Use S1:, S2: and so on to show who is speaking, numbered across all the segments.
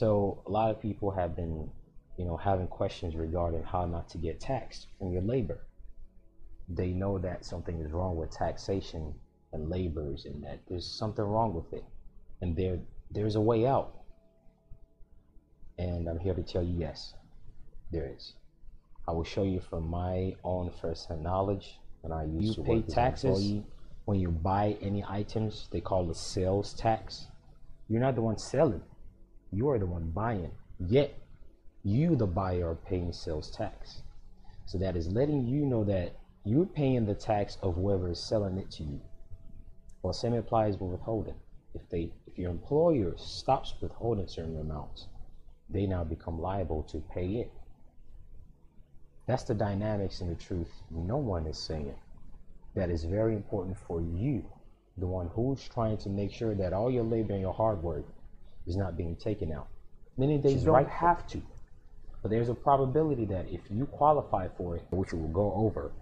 S1: So a lot of people have been, you know, having questions regarding how not to get taxed on your labor. They know that something is wrong with taxation and labors and that there's something wrong with it. And there there's a way out. And I'm here to tell you yes, there is. I will show you from my own first-hand knowledge and I used you to pay taxes when you buy any items, they call it sales tax. You're not the one selling, you are the one buying. Yet, you, the buyer, are paying sales tax. So that is letting you know that you're paying the tax of whoever is selling it to you. Well, same applies with withholding. If they, if your employer stops withholding certain amounts, they now become liable to pay it. That's the dynamics and the truth no one is saying. That is very important for you, the one who's trying to make sure that all your labor and your hard work is not being taken out. Many days you don't right. have to, but there's a probability that if you qualify for it, which we will go over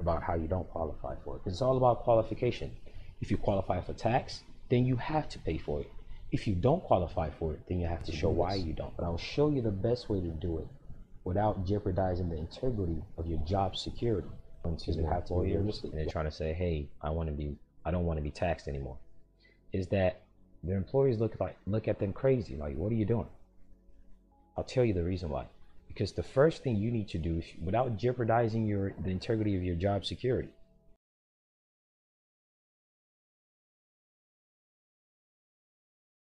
S1: about how you don't qualify for it, because it's all about qualification. If you qualify for tax, then you have to pay for it. If you don't qualify for it, then you have to show why you don't. But I'll show you the best way to do it without jeopardizing the integrity of your job security. Because you have to be realistic. And they're trying to say, hey, I want to be, I don't want to be taxed anymore. Is that their employees look like look at them crazy, like, what are you doing? I'll tell you the reason why. Because the first thing you need to do, without jeopardizing your the integrity of your job security,